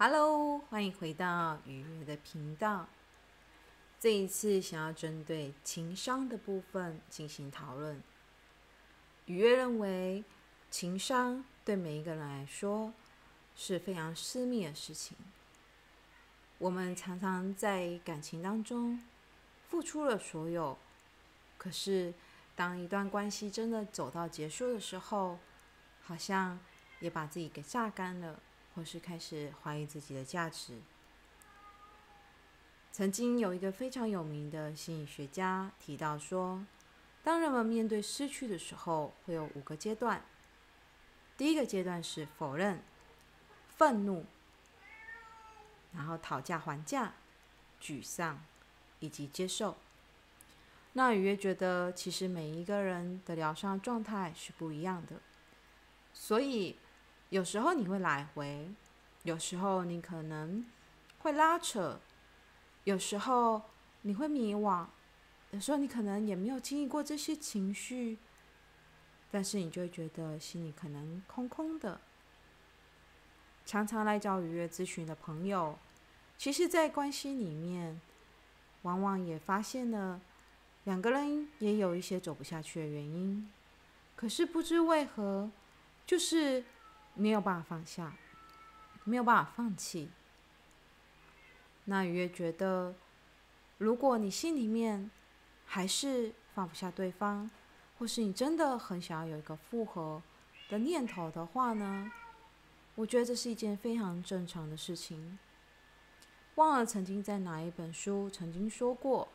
Hello，欢迎回到愉悦的频道。这一次想要针对情商的部分进行讨论。愉悦认为，情商对每一个人来说是非常私密的事情。我们常常在感情当中付出了所有，可是当一段关系真的走到结束的时候，好像也把自己给榨干了。或是开始怀疑自己的价值。曾经有一个非常有名的心理学家提到说，当人们面对失去的时候，会有五个阶段。第一个阶段是否认、愤怒，然后讨价还价、沮丧，以及接受。那愉悦觉得，其实每一个人的疗伤状态是不一样的，所以。有时候你会来回，有时候你可能会拉扯，有时候你会迷惘，有时候你可能也没有经历过这些情绪，但是你就会觉得心里可能空空的。常常来找愉悦咨询的朋友，其实，在关系里面，往往也发现了两个人也有一些走不下去的原因，可是不知为何，就是。没有办法放下，没有办法放弃。那愉悦觉得，如果你心里面还是放不下对方，或是你真的很想要有一个复合的念头的话呢，我觉得这是一件非常正常的事情。忘了曾经在哪一本书曾经说过，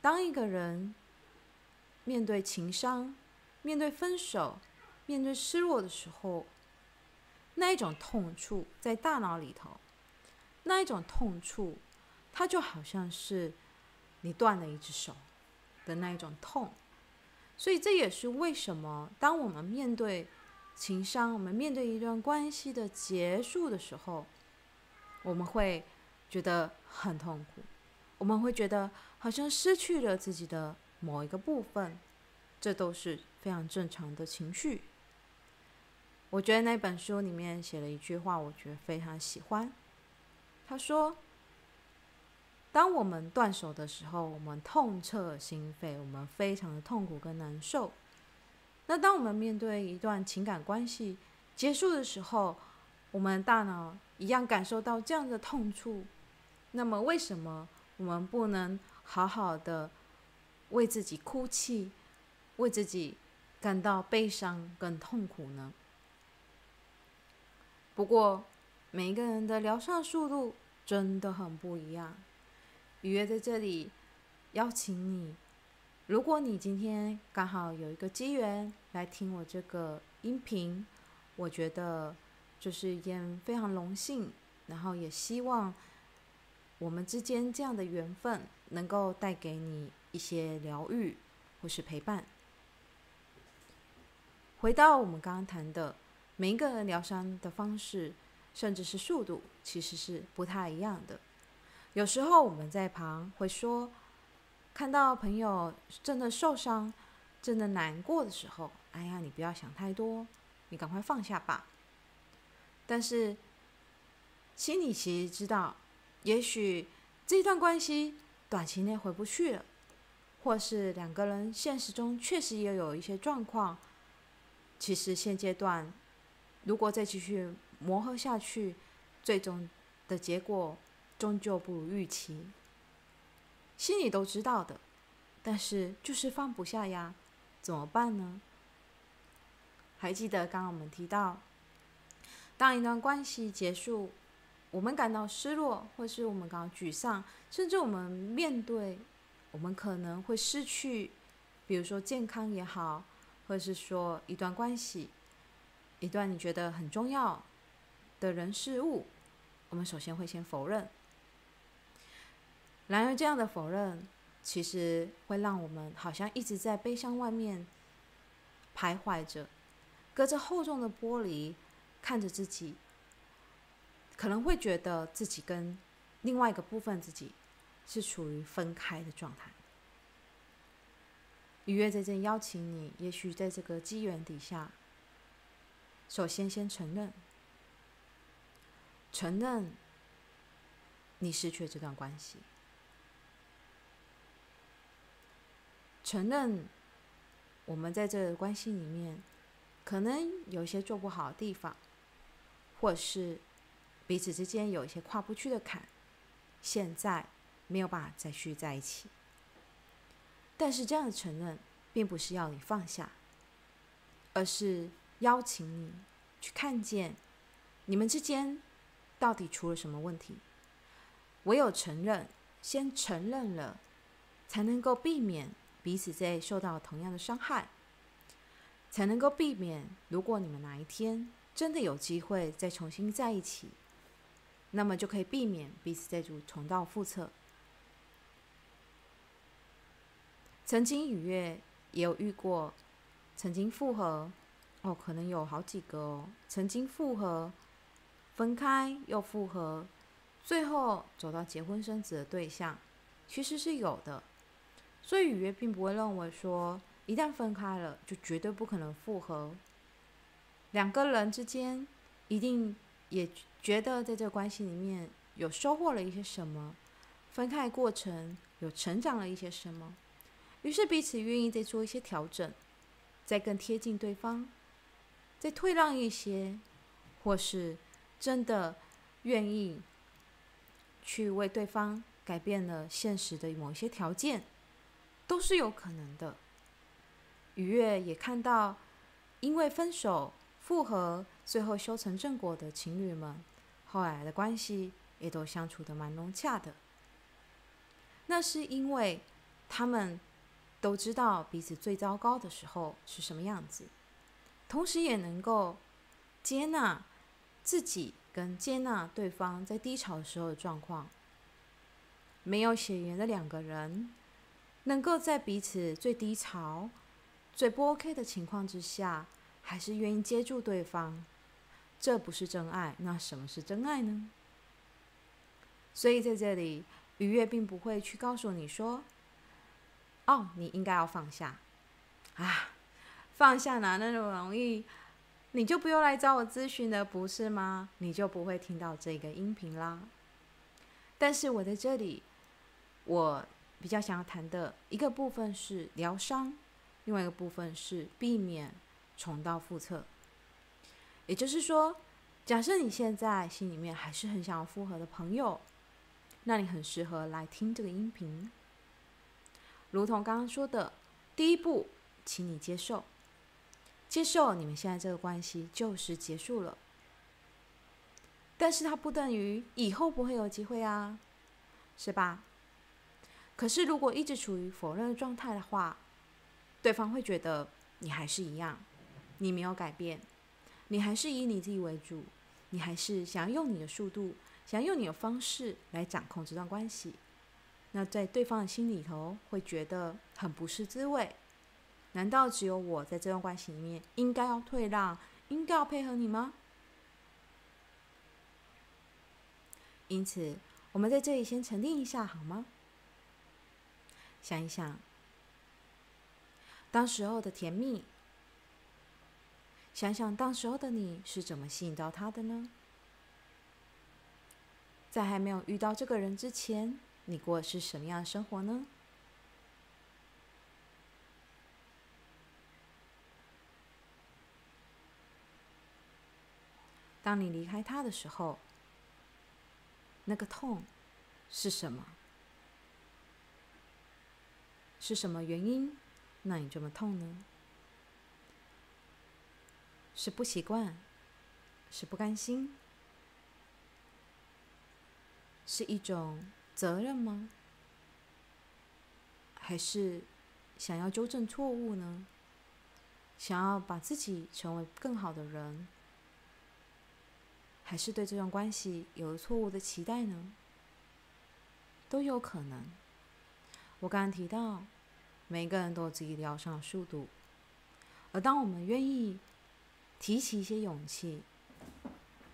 当一个人面对情伤，面对分手。面对失落的时候，那一种痛处在大脑里头，那一种痛处，它就好像是你断了一只手的那一种痛。所以这也是为什么，当我们面对情伤，我们面对一段关系的结束的时候，我们会觉得很痛苦，我们会觉得好像失去了自己的某一个部分，这都是非常正常的情绪。我觉得那本书里面写了一句话，我觉得非常喜欢。他说：“当我们断手的时候，我们痛彻心扉，我们非常的痛苦跟难受。那当我们面对一段情感关系结束的时候，我们大脑一样感受到这样的痛处。那么，为什么我们不能好好的为自己哭泣，为自己感到悲伤跟痛苦呢？”不过，每一个人的疗伤速度真的很不一样。愉悦在这里邀请你，如果你今天刚好有一个机缘来听我这个音频，我觉得就是一件非常荣幸，然后也希望我们之间这样的缘分能够带给你一些疗愈或是陪伴。回到我们刚刚谈的。每一个人疗伤的方式，甚至是速度，其实是不太一样的。有时候我们在旁会说，看到朋友真的受伤、真的难过的时候，哎呀，你不要想太多，你赶快放下吧。但是心里其实知道，也许这段关系短期内回不去了，或是两个人现实中确实也有一些状况，其实现阶段。如果再继续磨合下去，最终的结果终究不如预期，心里都知道的，但是就是放不下呀，怎么办呢？还记得刚刚我们提到，当一段关系结束，我们感到失落，或是我们感到沮丧，甚至我们面对我们可能会失去，比如说健康也好，或者是说一段关系。一段你觉得很重要的人事物，我们首先会先否认。然而，这样的否认其实会让我们好像一直在悲伤外面徘徊着，隔着厚重的玻璃看着自己，可能会觉得自己跟另外一个部分自己是处于分开的状态。愉悦在这邀请你，也许在这个机缘底下。首先，先承认，承认你失去了这段关系，承认我们在这个关系里面可能有些做不好的地方，或是彼此之间有一些跨不去的坎，现在没有办法再续在一起。但是这样的承认，并不是要你放下，而是邀请你去看见你们之间到底出了什么问题。唯有承认，先承认了，才能够避免彼此再受到同样的伤害，才能够避免如果你们哪一天真的有机会再重新在一起，那么就可以避免彼此再度重蹈覆辙。曾经与月也有遇过，曾经复合，哦，可能有好几个哦。曾经复合，分开又复合，最后走到结婚生子的对象，其实是有的。所以雨月并不会认为说，一旦分开了就绝对不可能复合。两个人之间一定也觉得在这个关系里面有收获了一些什么，分开过程有成长了一些什么。于是彼此愿意再做一些调整，再更贴近对方，再退让一些，或是真的愿意去为对方改变了现实的某一些条件，都是有可能的。愉悦也看到，因为分手复合，最后修成正果的情侣们，后来的关系也都相处的蛮融洽的。那是因为他们。都知道彼此最糟糕的时候是什么样子，同时也能够接纳自己跟接纳对方在低潮的时候的状况。没有血缘的两个人，能够在彼此最低潮、最不 OK 的情况之下，还是愿意接住对方，这不是真爱，那什么是真爱呢？所以在这里，愉悦并不会去告诉你说。哦，你应该要放下，啊，放下哪那么容易？你就不用来找我咨询了，不是吗？你就不会听到这个音频啦。但是我在这里，我比较想要谈的一个部分是疗伤，另外一个部分是避免重蹈覆辙。也就是说，假设你现在心里面还是很想要复合的朋友，那你很适合来听这个音频。如同刚刚说的，第一步，请你接受，接受你们现在这个关系就是结束了。但是它不等于以后不会有机会啊，是吧？可是如果一直处于否认的状态的话，对方会觉得你还是一样，你没有改变，你还是以你自己为主，你还是想要用你的速度，想要用你的方式来掌控这段关系。那在对方的心里头会觉得很不是滋味。难道只有我在这段关系里面应该要退让，应该要配合你吗？因此，我们在这里先沉淀一下，好吗？想一想，当时候的甜蜜，想想当时候的你是怎么吸引到他的呢？在还没有遇到这个人之前。你过的是什么样的生活呢？当你离开他的时候，那个痛是什么？是什么原因让你这么痛呢？是不习惯？是不甘心？是一种？责任吗？还是想要纠正错误呢？想要把自己成为更好的人，还是对这段关系有了错误的期待呢？都有可能。我刚刚提到，每个人都有自己疗伤的速度，而当我们愿意提起一些勇气，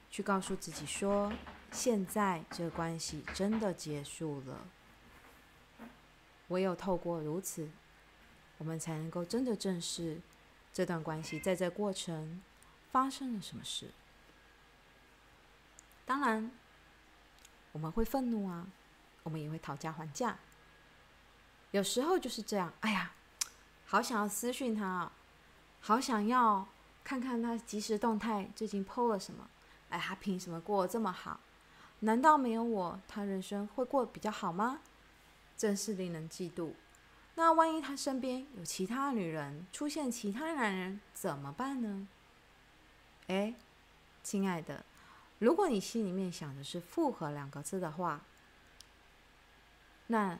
去告诉自己说，现在这个关系真的结束了，唯有透过如此，我们才能够真的正视这段关系，在这过程发生了什么事。当然，我们会愤怒啊，我们也会讨价还价。有时候就是这样，哎呀，好想要私讯他啊，好想要看看他即时动态最近 PO 了什么。哎，他凭什么过得这么好？难道没有我，他人生会过得比较好吗？真是令人嫉妒。那万一他身边有其他女人，出现其他男人怎么办呢？哎，亲爱的，如果你心里面想的是“复合”两个字的话，那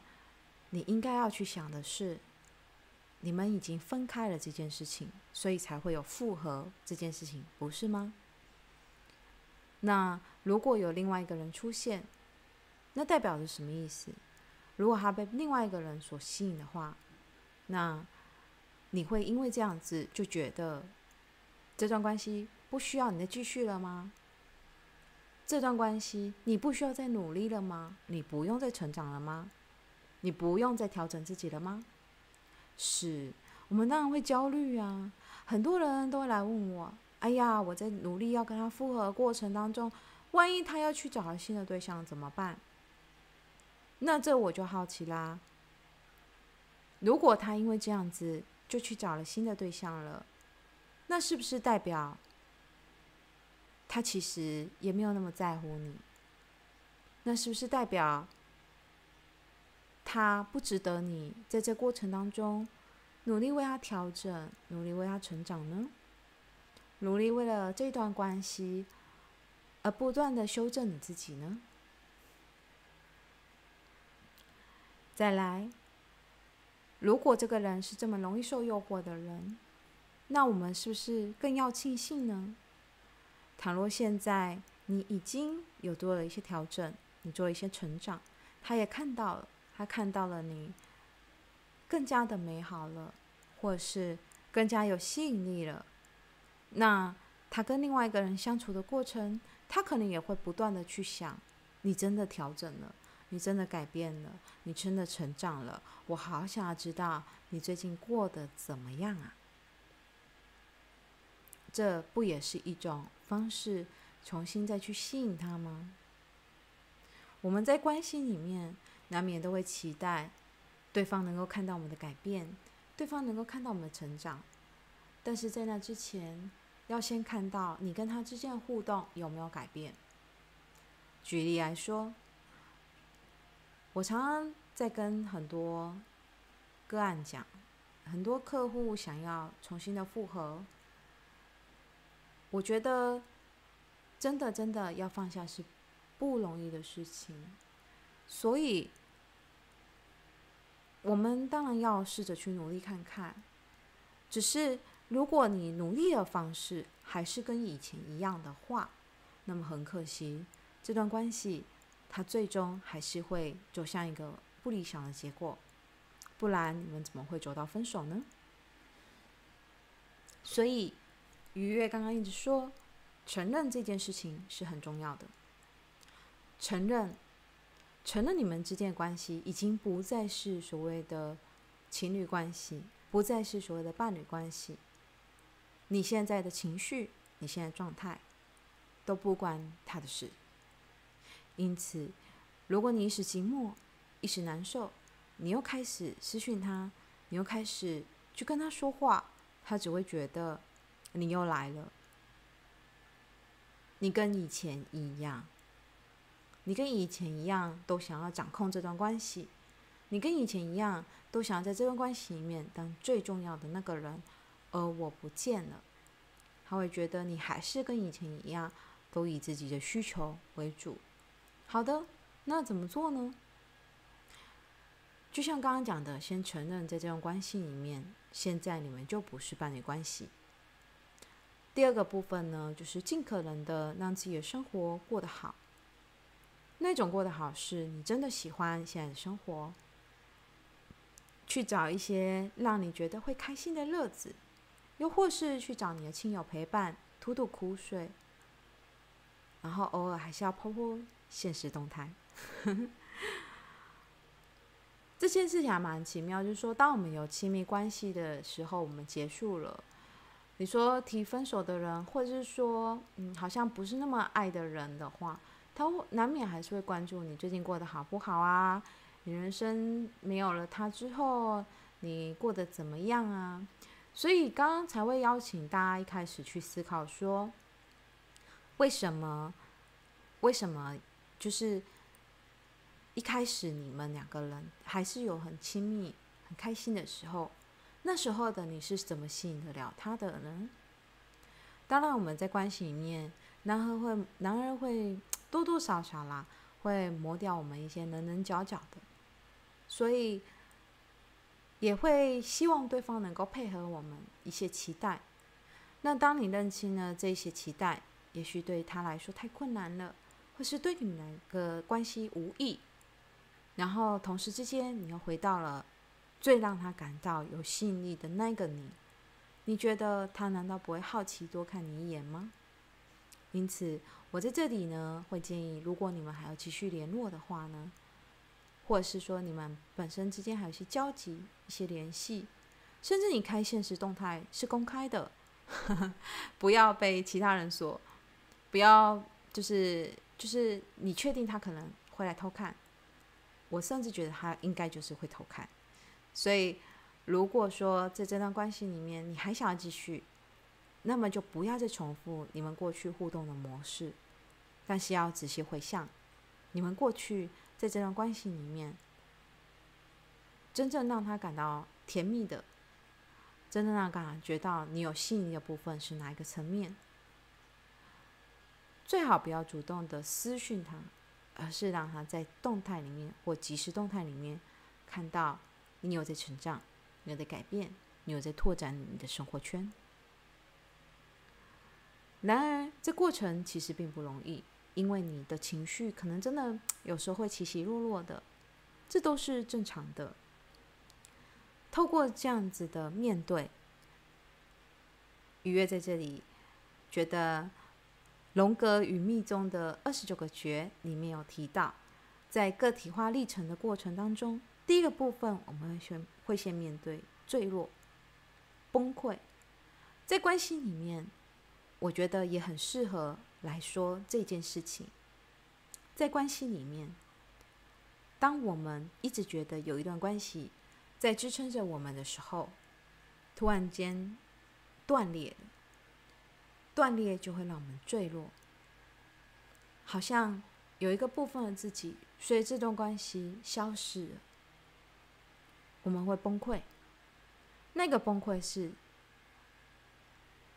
你应该要去想的是，你们已经分开了这件事情，所以才会有复合这件事情，不是吗？那如果有另外一个人出现，那代表着什么意思？如果他被另外一个人所吸引的话，那你会因为这样子就觉得这段关系不需要你再继续了吗？这段关系你不需要再努力了吗？你不用再成长了吗？你不用再调整自己了吗？是，我们当然会焦虑啊！很多人都会来问我。哎呀，我在努力要跟他复合过程当中，万一他要去找了新的对象怎么办？那这我就好奇啦。如果他因为这样子就去找了新的对象了，那是不是代表他其实也没有那么在乎你？那是不是代表他不值得你在这过程当中努力为他调整，努力为他成长呢？努力为了这段关系而不断的修正你自己呢？再来，如果这个人是这么容易受诱惑的人，那我们是不是更要庆幸呢？倘若现在你已经有做了一些调整，你做了一些成长，他也看到了，他看到了你更加的美好了，或是更加有吸引力了。那他跟另外一个人相处的过程，他可能也会不断的去想：你真的调整了，你真的改变了，你真的成长了。我好想要知道你最近过得怎么样啊？这不也是一种方式，重新再去吸引他吗？我们在关系里面，难免都会期待对方能够看到我们的改变，对方能够看到我们的成长，但是在那之前，要先看到你跟他之间的互动有没有改变。举例来说，我常常在跟很多个案讲，很多客户想要重新的复合，我觉得真的真的要放下是不容易的事情，所以我们当然要试着去努力看看，只是。如果你努力的方式还是跟以前一样的话，那么很可惜，这段关系它最终还是会走向一个不理想的结果，不然你们怎么会走到分手呢？所以，愉悦刚刚一直说，承认这件事情是很重要的，承认，承认你们之间的关系已经不再是所谓的情侣关系，不再是所谓的伴侣关系。你现在的情绪，你现在状态，都不关他的事。因此，如果你一时寂寞，一时难受，你又开始私讯他，你又开始去跟他说话，他只会觉得你又来了。你跟以前一样，你跟以前一样，都想要掌控这段关系。你跟以前一样，都想要在这段关系里面当最重要的那个人。而我不见了，他会觉得你还是跟以前一样，都以自己的需求为主。好的，那怎么做呢？就像刚刚讲的，先承认在这段关系里面，现在你们就不是伴侣关系。第二个部分呢，就是尽可能的让自己的生活过得好。那种过得好，是你真的喜欢现在的生活，去找一些让你觉得会开心的乐子。又或是去找你的亲友陪伴，吐吐苦水，然后偶尔还是要 po po 现实动态。这件事情还蛮奇妙，就是说，当我们有亲密关系的时候，我们结束了。你说提分手的人，或者是说，嗯，好像不是那么爱的人的话，他难免还是会关注你最近过得好不好啊？你人生没有了他之后，你过得怎么样啊？所以刚刚才会邀请大家一开始去思考说，为什么？为什么？就是一开始你们两个人还是有很亲密、很开心的时候，那时候的你是怎么吸引得了他的呢？当然，我们在关系里面，男人会，男人会多多少少啦，会磨掉我们一些棱棱角角的，所以也会希望对方能够配合我们一些期待。那当你认清了这些期待，也许对他来说太困难了，或是对你们两个关系无益，然后同时之间，你又回到了最让他感到有吸引力的那个你。你觉得他难道不会好奇多看你一眼吗？因此，我在这里呢，会建议，如果你们还要继续联络的话呢，或者是说你们本身之间还有一些交集、一些联系，甚至你开现实动态是公开的，不要被其他人所，不要就是就是你确定他可能会来偷看，我甚至觉得他应该就是会偷看，所以。如果说在这段关系里面你还想要继续，那么就不要再重复你们过去互动的模式，但是要仔细回想，你们过去在这段关系里面，真正让他感到甜蜜的，真正让他感觉到你有吸引力的部分是哪一个层面？最好不要主动的私讯他，而是让他在动态里面或即时动态里面看到你有在成长。你有在改变，你有在拓展你的生活圈。然而，这过程其实并不容易，因为你的情绪可能真的有时候会起起落落的，这都是正常的。透过这样子的面对，愉悦在这里觉得，荣格与密宗的二十九个诀里面有提到，在个体化历程的过程当中。第一个部分，我们会先会先面对坠落、崩溃，在关系里面，我觉得也很适合来说这件事情。在关系里面，当我们一直觉得有一段关系在支撑着我们的时候，突然间断裂，断裂就会让我们坠落，好像有一个部分的自己随着这段关系消失了。我们会崩溃，那个崩溃是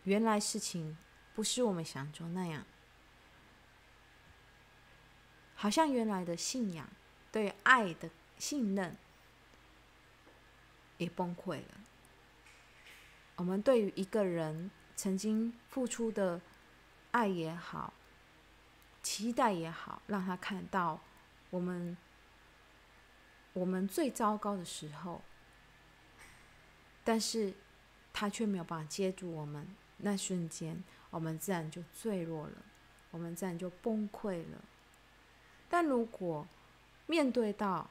原来事情不是我们想中那样，好像原来的信仰对爱的信任也崩溃了。我们对于一个人曾经付出的爱也好，期待也好，让他看到我们。我们最糟糕的时候，但是他却没有办法接住我们，那瞬间我们自然就坠落了，我们自然就崩溃了。但如果面对到，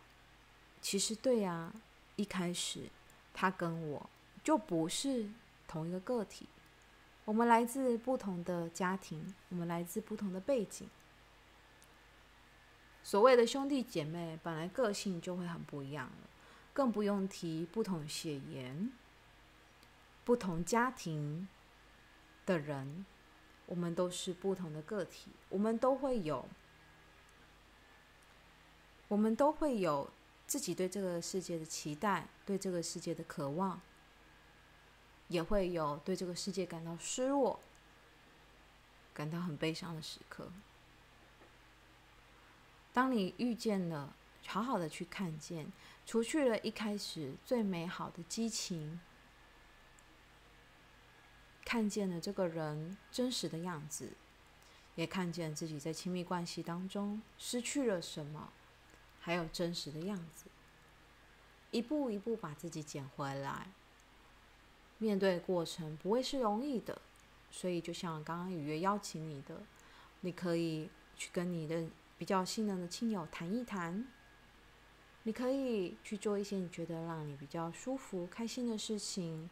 其实对呀，一开始他跟我就不是同一个个体，我们来自不同的家庭，我们来自不同的背景。所谓的兄弟姐妹，本来个性就会很不一样了，更不用提不同血缘、不同家庭的人。我们都是不同的个体，我们都会有，我们都会有自己对这个世界的期待，对这个世界的渴望，也会有对这个世界感到失落、感到很悲伤的时刻。当你遇见了，好好的去看见，除去了一开始最美好的激情，看见了这个人真实的样子，也看见自己在亲密关系当中失去了什么，还有真实的样子，一步一步把自己捡回来。面对过程不会是容易的，所以就像刚刚雨月邀请你的，你可以去跟你的。比较信任的亲友谈一谈，你可以去做一些你觉得让你比较舒服、开心的事情，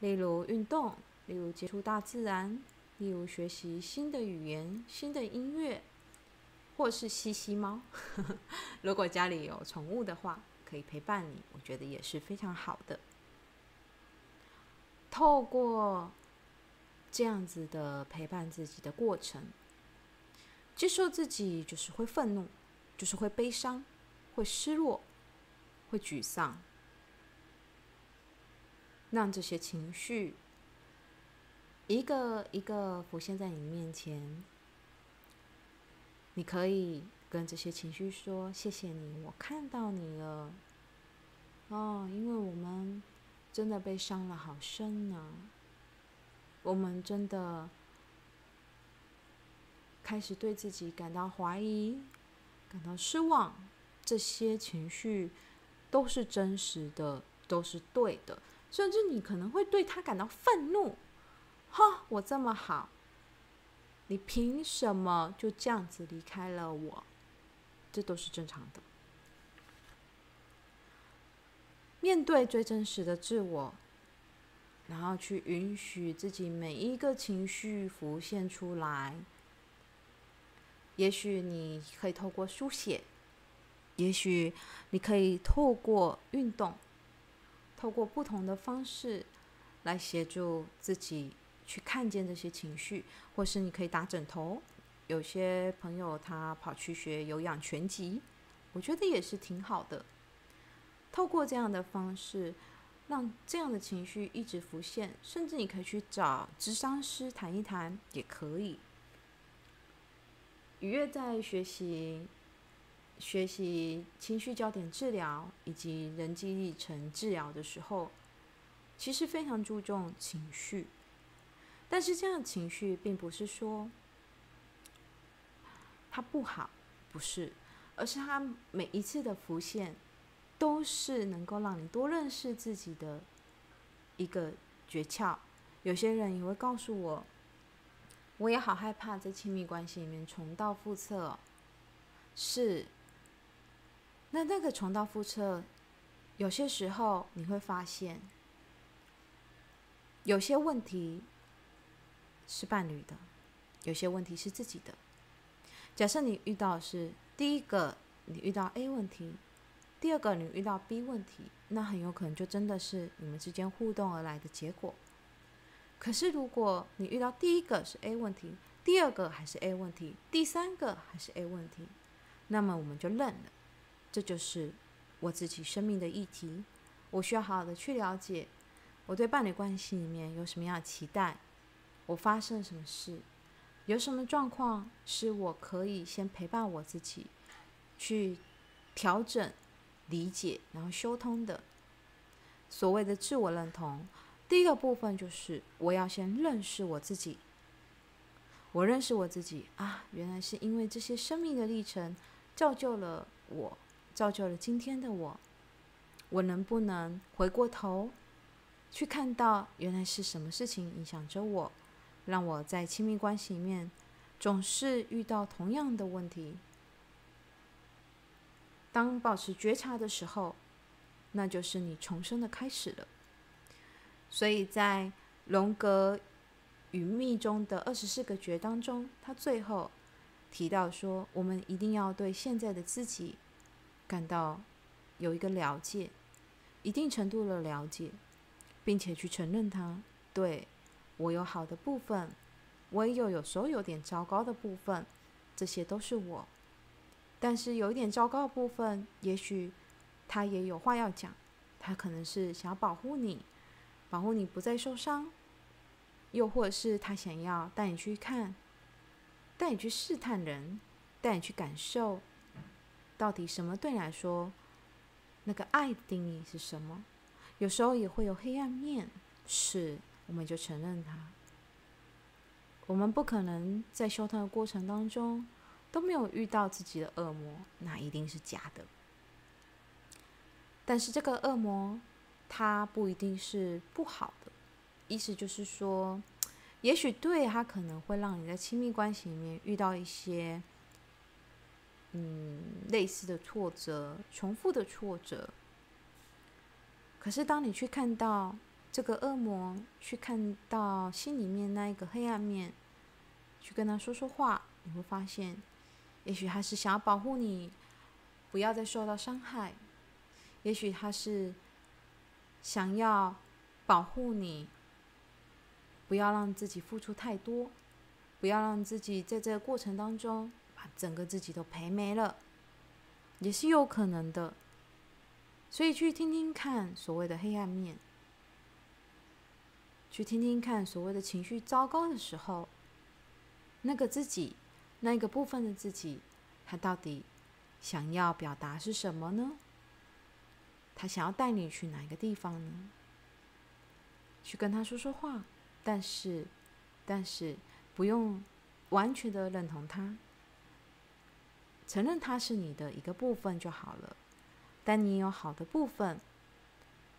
例如运动，例如接触大自然，例如学习新的语言、新的音乐，或是吸吸猫。如果家里有宠物的话，可以陪伴你，我觉得也是非常好的。透过这样子的陪伴自己的过程，接受自己就是会愤怒，就是会悲伤，会失落，会沮丧，让这些情绪一个一个浮现在你面前。你可以跟这些情绪说：“谢谢你，我看到你了。”哦，因为我们真的被伤了好深呢，我们真的开始对自己感到怀疑，感到失望。这些情绪都是真实的，都是对的，甚至你可能会对他感到愤怒。哈，我这么好。你凭什么就这样子离开了我？这都是正常的。面对最真实的自我，然后去允许自己每一个情绪浮现出来。也许你可以透过书写，也许你可以透过运动，透过不同的方式来协助自己。去看见这些情绪，或是你可以打枕头。有些朋友他跑去学有氧拳击，我觉得也是挺好的。透过这样的方式，让这样的情绪一直浮现，甚至你可以去找咨商师谈一谈，也可以。愉悦在学习学习情绪焦点治疗以及人际历程治疗的时候，其实非常注重情绪。但是这样的情绪并不是说它不好，不是，而是它每一次的浮现，都是能够让你多认识自己的一个诀窍。有些人也会告诉我，我也好害怕在亲密关系里面重蹈覆辙。是，那那个重蹈覆辙，有些时候你会发现，有些问题。是伴侣的，有些问题是自己的。假设你遇到的是第一个，你遇到 A 问题；第二个，你遇到 B 问题，那很有可能就真的是你们之间互动而来的结果。可是如果你遇到第一个是 A 问题，第二个还是 A 问题，第三个还是 A 问题，那么我们就认了。这就是我自己生命的议题，我需要好好的去了解我对伴侣关系里面有什么样的期待。我发生什么事？有什么状况是我可以先陪伴我自己，去调整、理解，然后修通的？所谓的自我认同，第一个部分就是我要先认识我自己。我认识我自己啊，原来是因为这些生命的历程造就了我，造就了今天的我。我能不能回过头去看到，原来是什么事情影响着我？让我在亲密关系里面总是遇到同样的问题。当保持觉察的时候，那就是你重生的开始了。所以在荣格与密中的二十四个诀当中，他最后提到说，我们一定要对现在的自己感到有一个了解，一定程度的了解，并且去承认它。对。我有好的部分，我也有有时候有点糟糕的部分，这些都是我。但是有一点糟糕的部分，也许他也有话要讲，他可能是想要保护你，保护你不再受伤，又或是他想要带你去看，带你去试探人，带你去感受，到底什么对你来说，那个爱的定义是什么？有时候也会有黑暗面，是。我们就承认它。我们不可能在修通的过程当中都没有遇到自己的恶魔，那一定是假的。但是这个恶魔，它不一定是不好的。意思就是说，也许对它可能会让你在亲密关系里面遇到一些，嗯，类似的挫折、重复的挫折。可是当你去看到。这个恶魔去看到心里面那一个黑暗面，去跟他说说话，你会发现，也许他是想要保护你，不要再受到伤害；也许他是想要保护你，不要让自己付出太多，不要让自己在这个过程当中把整个自己都赔没了，也是有可能的。所以去听听看所谓的黑暗面，去听听看所谓的情绪糟糕的时候，那个自己，那个部分的自己，他到底想要表达是什么呢？他想要带你去哪一个地方呢？去跟他说说话，但是，但是不用完全的认同他，承认他是你的一个部分就好了。但你有好的部分，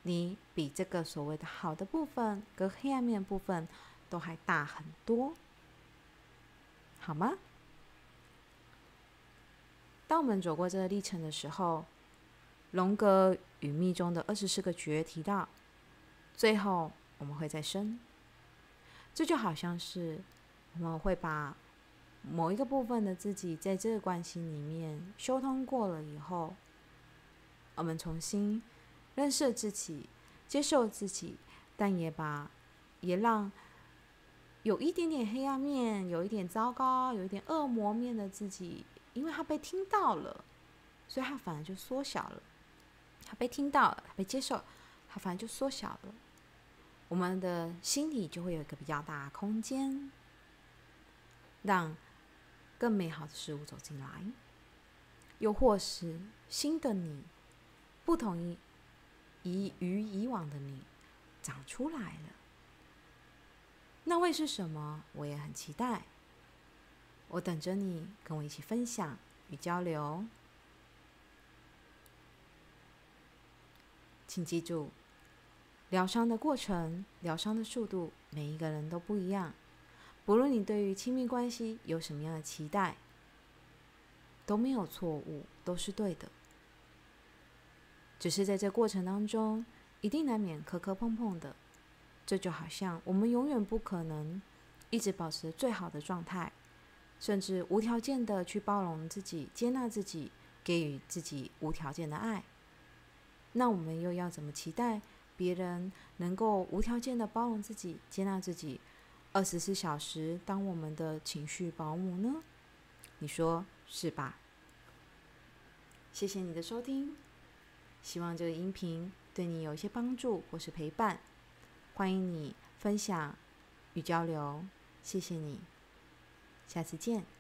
你比这个所谓的好的部分跟黑暗面部分都还大很多，好吗？当我们走过这个历程的时候，荣格与密中的二十四个觉提到，最后我们会再生。这就好像是我们会把某一个部分的自己在这个关系里面修通过了以后。我们重新认识自己，接受自己，但也把也让有一点点黑暗面、有一点糟糕、有一点恶魔面的自己，因为他被听到了，所以他反而就缩小了。他被听到了，他被接受，他反而就缩小了。我们的心里就会有一个比较大的空间，让更美好的事物走进来，又或是新的你。不同于以与以往的你长出来了，那会是什么？我也很期待。我等着你跟我一起分享与交流。请记住，疗伤的过程、疗伤的速度，每一个人都不一样。不论你对于亲密关系有什么样的期待，都没有错误，都是对的。只是在这过程当中，一定难免磕磕碰碰的。这就好像我们永远不可能一直保持最好的状态，甚至无条件的去包容自己、接纳自己、给予自己无条件的爱。那我们又要怎么期待别人能够无条件的包容自己、接纳自己，二十四小时当我们的情绪保姆呢？你说是吧？谢谢你的收听。希望这个音频对你有一些帮助或是陪伴，欢迎你分享与交流，谢谢你，下次见。